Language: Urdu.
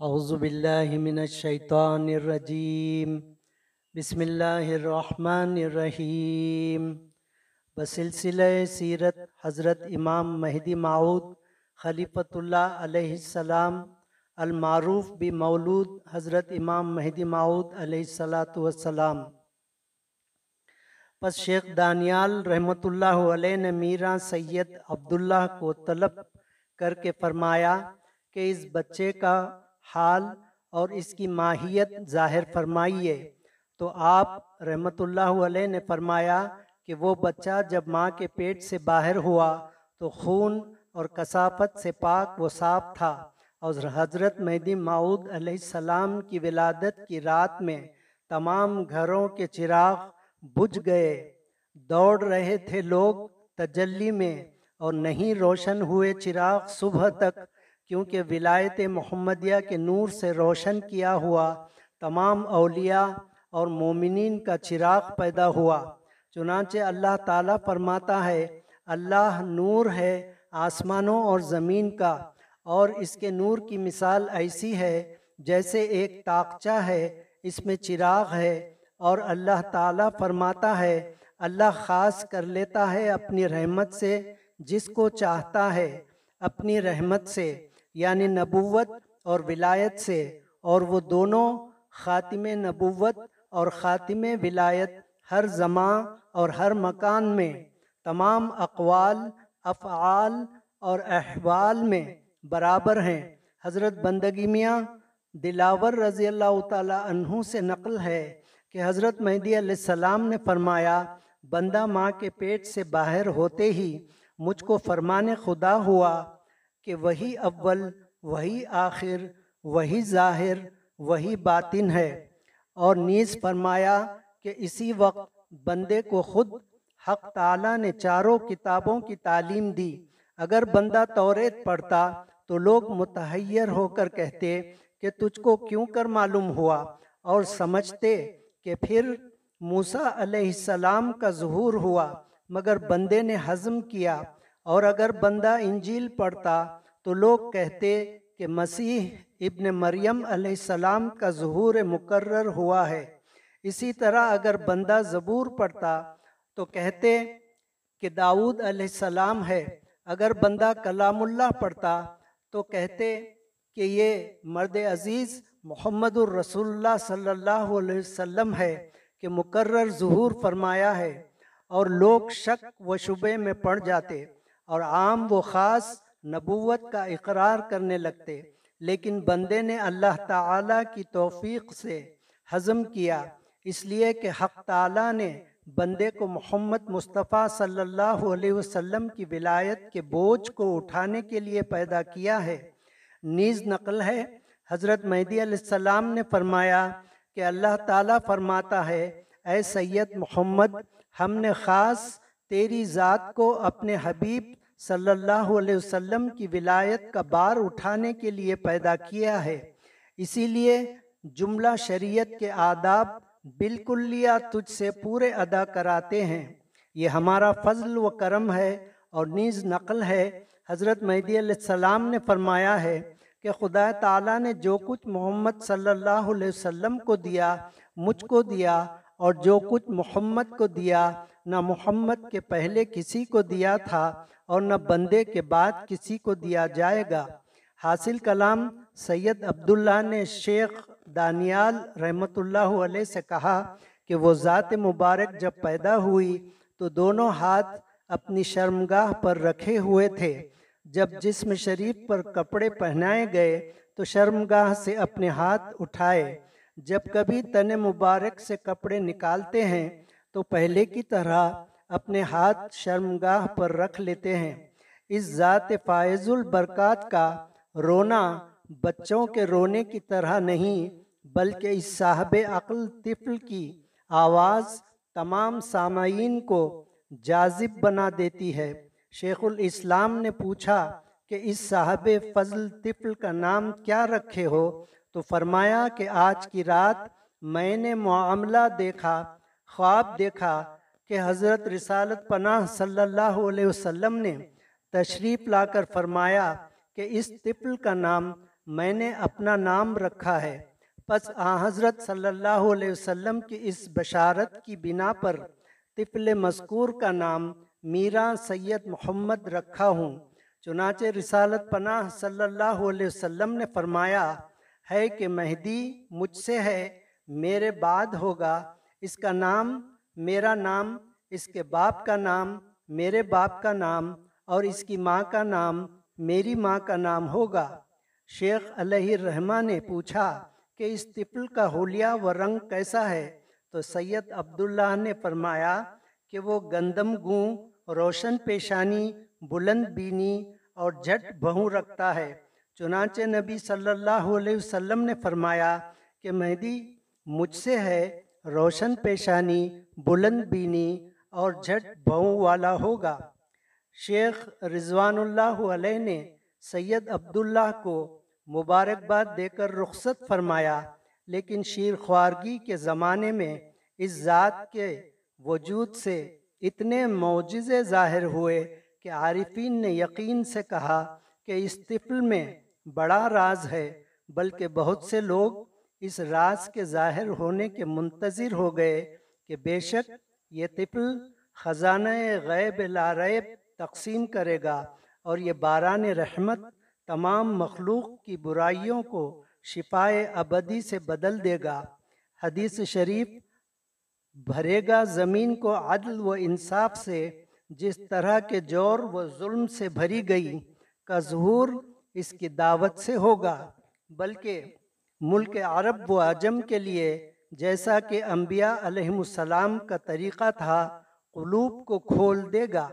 اعوذ باللہ من الشیطان الرجیم۔ بسم اللہ الرحمن الرحیم۔ بسلسلہ سیرت حضرت امام مہدی معود خلیفۃ اللہ علیہ السلام المعروف بمولود حضرت امام مہدی معود علیہ السلام والسلام۔ پس شیخ دانیال رحمۃ اللہ علیہ نے میرا سید عبداللہ کو طلب کر کے فرمایا کہ اس بچے کا حال اور اس کی ماہیت ظاہر فرمائیے۔ تو آپ رحمۃ اللہ علیہ نے فرمایا کہ وہ بچہ جب ماں کے پیٹ سے باہر ہوا تو خون اور کثافت سے پاک و صاف تھا۔ اور حضرت مہدی معود علیہ السلام کی ولادت کی رات میں تمام گھروں کے چراغ بجھ گئے۔ دوڑ رہے تھے لوگ تجلی میں اور نہیں روشن ہوئے چراغ صبح تک کیونکہ ولایت محمدیہ کے نور سے روشن کیا ہوا، تمام اولیاء اور مومنین کا چراغ پیدا ہوا۔ چنانچہ اللہ تعالیٰ فرماتا ہے، اللہ نور ہے آسمانوں اور زمین کا، اور اس کے نور کی مثال ایسی ہے جیسے ایک تاقچہ ہے، اس میں چراغ ہے۔ اور اللہ تعالیٰ فرماتا ہے، اللہ خاص کر لیتا ہے اپنی رحمت سے، جس کو چاہتا ہے، اپنی رحمت سے۔ یعنی نبوت اور ولایت سے، اور وہ دونوں خاتم نبوت اور خاتم ولایت ہر زمان اور ہر مکان میں، تمام اقوال، افعال اور احوال میں برابر ہیں۔ حضرت بندگی میاں دلاور رضی اللہ تعالیٰ عنہ سے نقل ہے کہ حضرت مہدی علیہ السلام نے فرمایا، بندہ ماں کے پیٹ سے باہر ہوتے ہی مجھ کو فرمان خدا ہوا کہ وہی اول، وہی آخر، وہی ظاہر، وہی باطن ہے۔ اور نیز فرمایا کہ اسی وقت بندے کو خود حق تعالیٰ نے چاروں کتابوں کی تعلیم دی۔ اگر بندہ توریت پڑھتا تو لوگ متحیر ہو کر کہتے کہ تجھ کو کیوں کر معلوم ہوا؟ اور سمجھتے کہ پھر موسیٰ علیہ السلام کا ظہور ہوا، مگر بندے نے حضم کیا۔ اور اگر بندہ انجیل پڑھتا تو لوگ کہتے کہ مسیح ابن مریم علیہ السلام کا ظہور مقرر ہوا ہے۔ اسی طرح اگر بندہ زبور پڑھتا تو کہتے کہ داود علیہ السلام ہے۔ اگر بندہ کلام اللہ پڑھتا تو کہتے کہ یہ مرد عزیز محمد الرسول اللہ صلی اللہ علیہ وسلم ہے کہ مقرر ظہور فرمایا ہے اور لوگ شک و شبے میں پڑ جاتے اور عام و خاص نبوت کا اقرار کرنے لگتے، لیکن بندے نے اللہ تعالیٰ کی توفیق سے حضم کیا۔ اس لیے کہ حق تعالیٰ نے بندے کو محمد مصطفیٰ صلی اللہ علیہ وسلم کی ولایت کے بوجھ کو اٹھانے کے لیے پیدا کیا ہے۔ نیز نقل ہے، حضرت مہدی علیہ السلام نے فرمایا کہ اللہ تعالیٰ فرماتا ہے، اے سید محمد، ہم نے خاص تیری ذات کو اپنے حبیب صلی اللہ علیہ وسلم کی ولایت کا بار اٹھانے کے لیے پیدا کیا ہے۔ اسی لیے جملہ شریعت کے آداب بالکل تجھ سے پورے ادا کراتے ہیں۔ یہ ہمارا فضل و کرم ہے اور نیز نقل ہے۔ حضرت مہدی علیہ السلام نے فرمایا ہے کہ خدا تعالیٰ نے جو کچھ محمد صلی اللہ علیہ وسلم کو دیا، مجھ کو دیا اور جو کچھ محمد کو دیا، نہ محمد کے پہلے کسی کو دیا تھا اور نہ بندے کے بعد کسی کو دیا جائے گا۔ حاصل کلام سید عبداللہ نے شیخ دانیال رحمت اللہ علیہ سے کہا کہ وہ ذات مبارک جب پیدا ہوئی تو دونوں ہاتھ اپنی شرمگاہ پر رکھے ہوئے تھے۔ جب جسم شریف پر کپڑے پہنائے گئے تو شرمگاہ سے اپنے ہاتھ اٹھائے۔ جب کبھی تن مبارک سے کپڑے نکالتے ہیں، تو پہلے کی طرح اپنے ہاتھ شرمگاہ پر رکھ لیتے ہیں۔ اس ذات فائز البرکات کا رونا بچوں کے رونے کی طرح نہیں، بلکہ اس صاحب عقل طفل کی آواز تمام سامعین کو جازب بنا دیتی ہے۔ شیخ الاسلام نے پوچھا کہ اس صاحب فضل طفل کا نام کیا رکھے ہو؟ تو فرمایا کہ آج کی رات میں نے معاملہ دیکھا، خواب دیکھا کہ حضرت رسالت پناہ صلی اللہ علیہ وسلم نے تشریف لا کر فرمایا کہ اس طفل کا نام میں نے اپنا نام رکھا ہے۔ پس آ حضرت صلی اللہ علیہ وسلم کی اس بشارت کی بنا پر طفل مذکور کا نام میرا سید محمد رکھا ہوں۔ چنانچہ رسالت پناہ صلی اللہ علیہ وسلم نے فرمایا ہے کہ مہدی مجھ سے ہے، میرے بعد ہوگا۔ اس کا نام میرا نام، اس کے باپ کا نام میرے باپ کا نام، اور اس کی ماں کا نام میری ماں کا نام ہوگا۔ شیخ علیہ الرحمہ نے پوچھا کہ اس طفل کا حلیہ و رنگ کیسا ہے؟ تو سید عبداللہ نے فرمایا کہ وہ گندم گوں، روشن پیشانی، بلند بینی اور جھٹ بہوں رکھتا ہے۔ چنانچہ نبی صلی اللہ علیہ وسلم نے فرمایا کہ مہدی مجھ سے ہے، روشن پیشانی، بلند بینی اور جھٹ بہوں والا ہوگا۔ شیخ رضوان اللہ علیہ نے سید عبداللہ کو مبارکباد دے کر رخصت فرمایا، لیکن شیر خوارگی کے زمانے میں اس ذات کے وجود سے اتنے معجزے ظاہر ہوئے کہ عارفین نے یقین سے کہا کہ اس طفل میں بڑا راز ہے بلکہ بہت سے لوگ اس راز کے ظاہر ہونے کے منتظر ہو گئے کہ بے شک یہ طفل خزانہ غیب لاریب تقسیم کرے گا اور یہ باران رحمت تمام مخلوق کی برائیوں کو شفائے ابدی سے بدل دے گا۔ حدیث شریف بھرے گا زمین کو عدل و انصاف سے جس طرح کے جور و ظلم سے بھری گئی۔ کا ظہور اس کی دعوت سے ہوگا، بلکہ ملک عرب و عجم کے لیے جیسا کہ انبیاء علیہ السلام کا طریقہ تھا، قلوب کو کھول دے گا۔